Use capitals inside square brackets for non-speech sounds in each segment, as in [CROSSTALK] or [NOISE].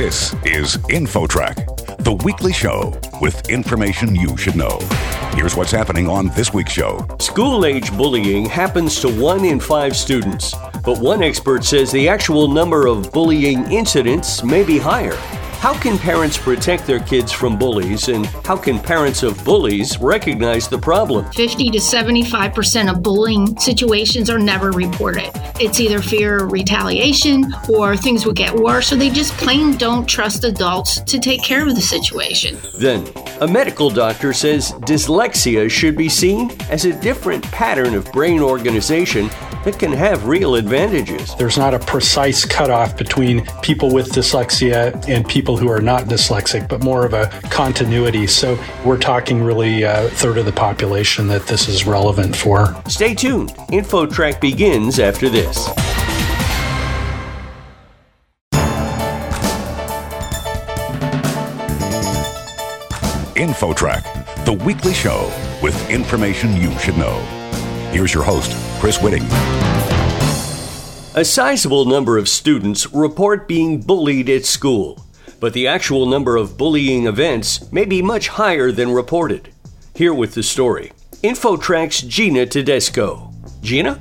This is InfoTrack, the weekly show with information you should know. Here's what's happening on this week's show. School age bullying happens to one in five students, but one expert says the actual number of bullying incidents may be higher. How can parents protect their kids from bullies, and how can parents of bullies recognize the problem? 50 to 75% of bullying situations are never reported. It's either fear of retaliation or things will get worse, or they just plain don't trust adults to take care of the situation. Then, a medical doctor says dyslexia should be seen as a different pattern of brain organization that can have real advantages. There's not a precise cutoff between people with dyslexia and people who are not dyslexic, but more of a continuity. So we're talking really a third of the population that this is relevant for. Stay tuned. InfoTrack begins after this. InfoTrack, the weekly show with information you should know. Here's your host, Chris Whitting. A sizable number of students report being bullied at school, but the actual number of bullying events may be much higher than reported. Here with the story InfoTrack's Gina Tedesco. Gina?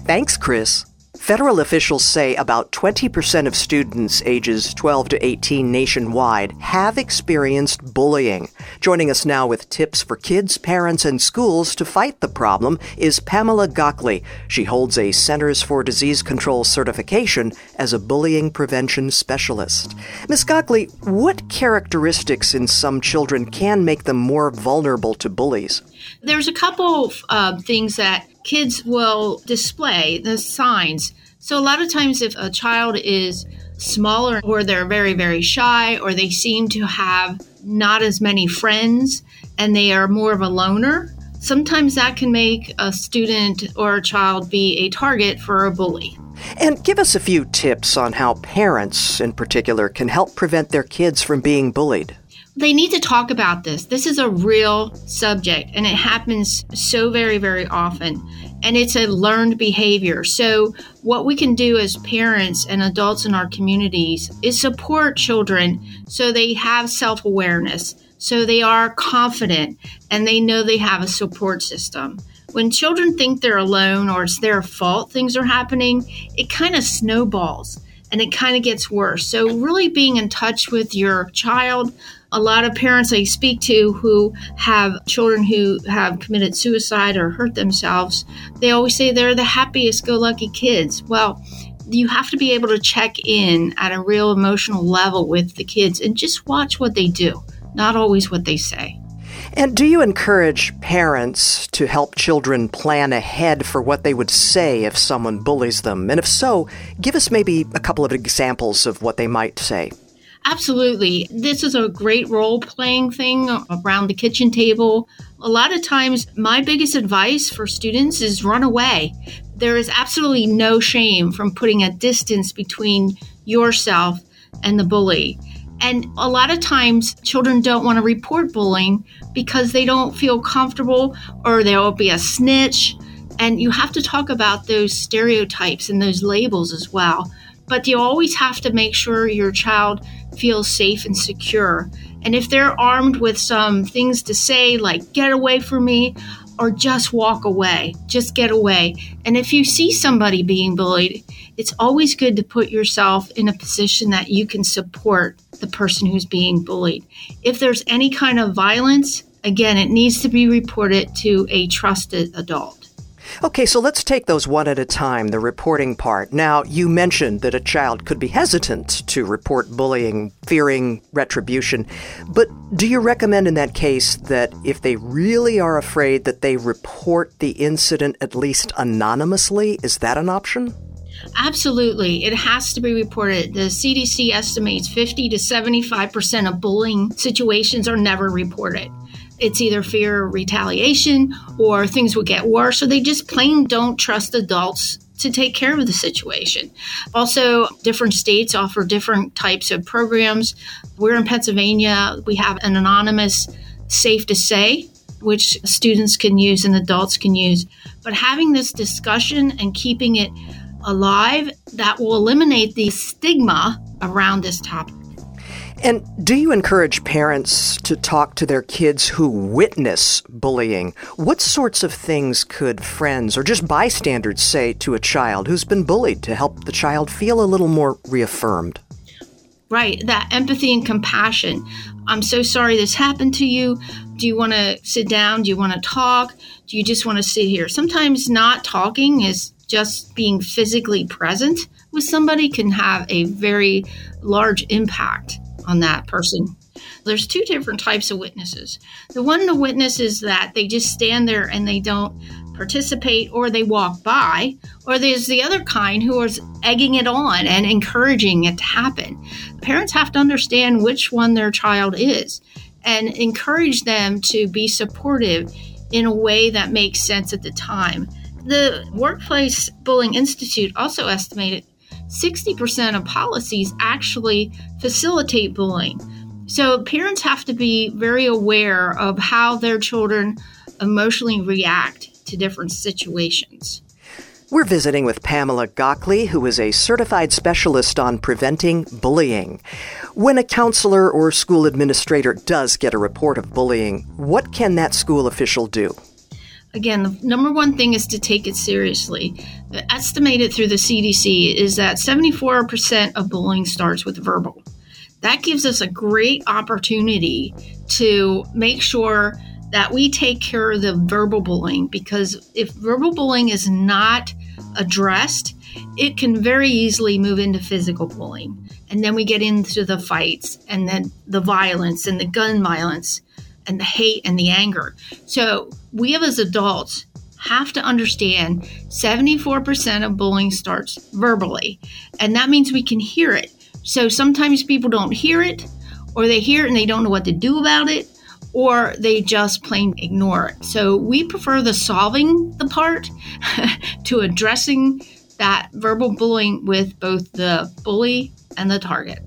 Thanks, Chris. Federal officials say about 20% of students ages 12 to 18 nationwide have experienced bullying. Joining us now with tips for kids, parents, and schools to fight the problem is Pamela Gockley. She holds a Centers for Disease Control certification as a bullying prevention specialist. Ms. Gockley, what characteristics in some children can make them more vulnerable to bullies? There's a couple of uh, things that kids will display the signs. So, a lot of times, if a child is smaller or they're very, very shy or they seem to have not as many friends and they are more of a loner, sometimes that can make a student or a child be a target for a bully. And give us a few tips on how parents, in particular, can help prevent their kids from being bullied. They need to talk about this. This is a real subject and it happens so very, very often. And it's a learned behavior. So, what we can do as parents and adults in our communities is support children so they have self awareness, so they are confident and they know they have a support system. When children think they're alone or it's their fault things are happening, it kind of snowballs and it kind of gets worse. So, really being in touch with your child, a lot of parents I speak to who have children who have committed suicide or hurt themselves, they always say they're the happiest go lucky kids. Well, you have to be able to check in at a real emotional level with the kids and just watch what they do, not always what they say. And do you encourage parents to help children plan ahead for what they would say if someone bullies them? And if so, give us maybe a couple of examples of what they might say. Absolutely. This is a great role playing thing around the kitchen table. A lot of times, my biggest advice for students is run away. There is absolutely no shame from putting a distance between yourself and the bully. And a lot of times, children don't want to report bullying because they don't feel comfortable or there will be a snitch. And you have to talk about those stereotypes and those labels as well. But you always have to make sure your child feels safe and secure. And if they're armed with some things to say, like, get away from me, or just walk away, just get away. And if you see somebody being bullied, it's always good to put yourself in a position that you can support the person who's being bullied. If there's any kind of violence, again, it needs to be reported to a trusted adult. Okay, so let's take those one at a time, the reporting part. Now, you mentioned that a child could be hesitant to report bullying, fearing retribution. But do you recommend in that case that if they really are afraid that they report the incident at least anonymously? Is that an option? Absolutely. It has to be reported. The CDC estimates 50 to 75% of bullying situations are never reported it's either fear of retaliation or things will get worse, or they just plain don't trust adults to take care of the situation. Also, different states offer different types of programs. We're in Pennsylvania, we have an anonymous safe to say, which students can use and adults can use. But having this discussion and keeping it alive, that will eliminate the stigma around this topic. And do you encourage parents to talk to their kids who witness bullying? What sorts of things could friends or just bystanders say to a child who's been bullied to help the child feel a little more reaffirmed? Right, that empathy and compassion. I'm so sorry this happened to you. Do you want to sit down? Do you want to talk? Do you just want to sit here? Sometimes not talking is just being physically present with somebody can have a very large impact on that person. There's two different types of witnesses. The one the witness is that they just stand there and they don't participate or they walk by, or there's the other kind who is egging it on and encouraging it to happen. Parents have to understand which one their child is and encourage them to be supportive in a way that makes sense at the time. The Workplace Bullying Institute also estimated 60% of policies actually facilitate bullying. So parents have to be very aware of how their children emotionally react to different situations. We're visiting with Pamela Gockley, who is a certified specialist on preventing bullying. When a counselor or school administrator does get a report of bullying, what can that school official do? Again, the number one thing is to take it seriously. Estimated through the CDC is that 74% of bullying starts with verbal. That gives us a great opportunity to make sure that we take care of the verbal bullying because if verbal bullying is not addressed, it can very easily move into physical bullying. And then we get into the fights and then the violence and the gun violence and the hate and the anger. So we as adults have to understand 74% of bullying starts verbally, and that means we can hear it. So sometimes people don't hear it, or they hear it and they don't know what to do about it, or they just plain ignore it. So we prefer the solving the part [LAUGHS] to addressing that verbal bullying with both the bully and the target.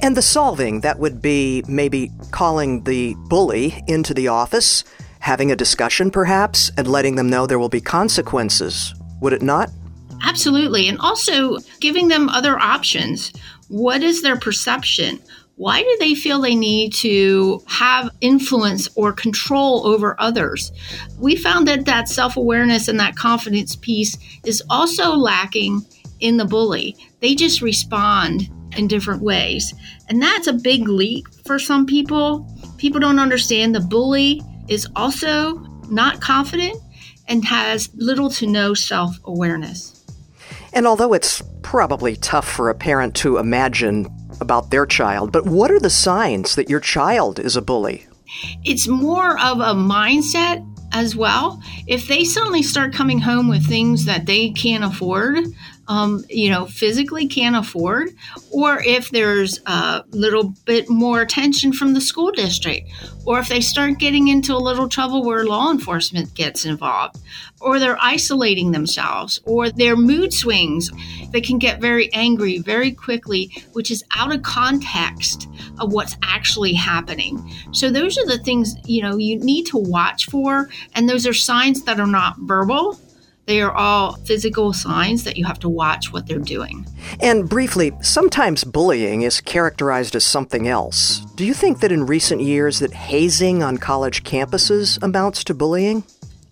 And the solving, that would be maybe calling the bully into the office, having a discussion perhaps, and letting them know there will be consequences, would it not? Absolutely. And also giving them other options. What is their perception? Why do they feel they need to have influence or control over others? We found that that self awareness and that confidence piece is also lacking in the bully. They just respond in different ways. And that's a big leap for some people. People don't understand the bully is also not confident and has little to no self awareness. And although it's probably tough for a parent to imagine about their child, but what are the signs that your child is a bully? It's more of a mindset as well. If they suddenly start coming home with things that they can't afford, um, you know, physically can't afford, or if there's a little bit more attention from the school district, or if they start getting into a little trouble where law enforcement gets involved, or they're isolating themselves, or their mood swings, they can get very angry very quickly, which is out of context of what's actually happening. So those are the things, you know, you need to watch for, and those are signs that are not verbal they are all physical signs that you have to watch what they're doing. And briefly, sometimes bullying is characterized as something else. Do you think that in recent years that hazing on college campuses amounts to bullying?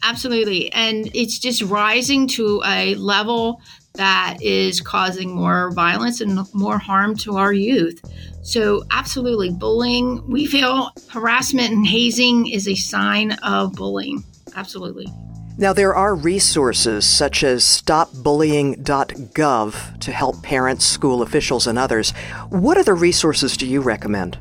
Absolutely. And it's just rising to a level that is causing more violence and more harm to our youth. So, absolutely, bullying, we feel harassment and hazing is a sign of bullying. Absolutely. Now, there are resources such as stopbullying.gov to help parents, school officials, and others. What other resources do you recommend?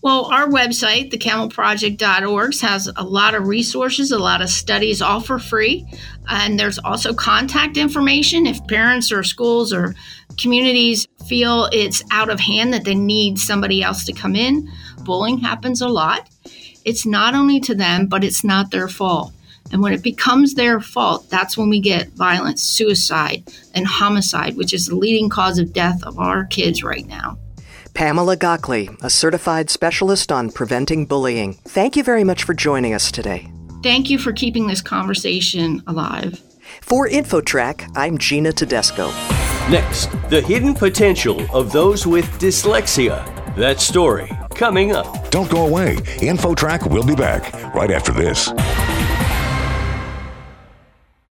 Well, our website, thecamelproject.org, has a lot of resources, a lot of studies, all for free. And there's also contact information if parents or schools or communities feel it's out of hand that they need somebody else to come in. Bullying happens a lot. It's not only to them, but it's not their fault. And when it becomes their fault, that's when we get violence, suicide, and homicide, which is the leading cause of death of our kids right now. Pamela Gockley, a certified specialist on preventing bullying. Thank you very much for joining us today. Thank you for keeping this conversation alive. For InfoTrack, I'm Gina Tedesco. Next, the hidden potential of those with dyslexia. That story coming up. Don't go away. InfoTrack will be back right after this.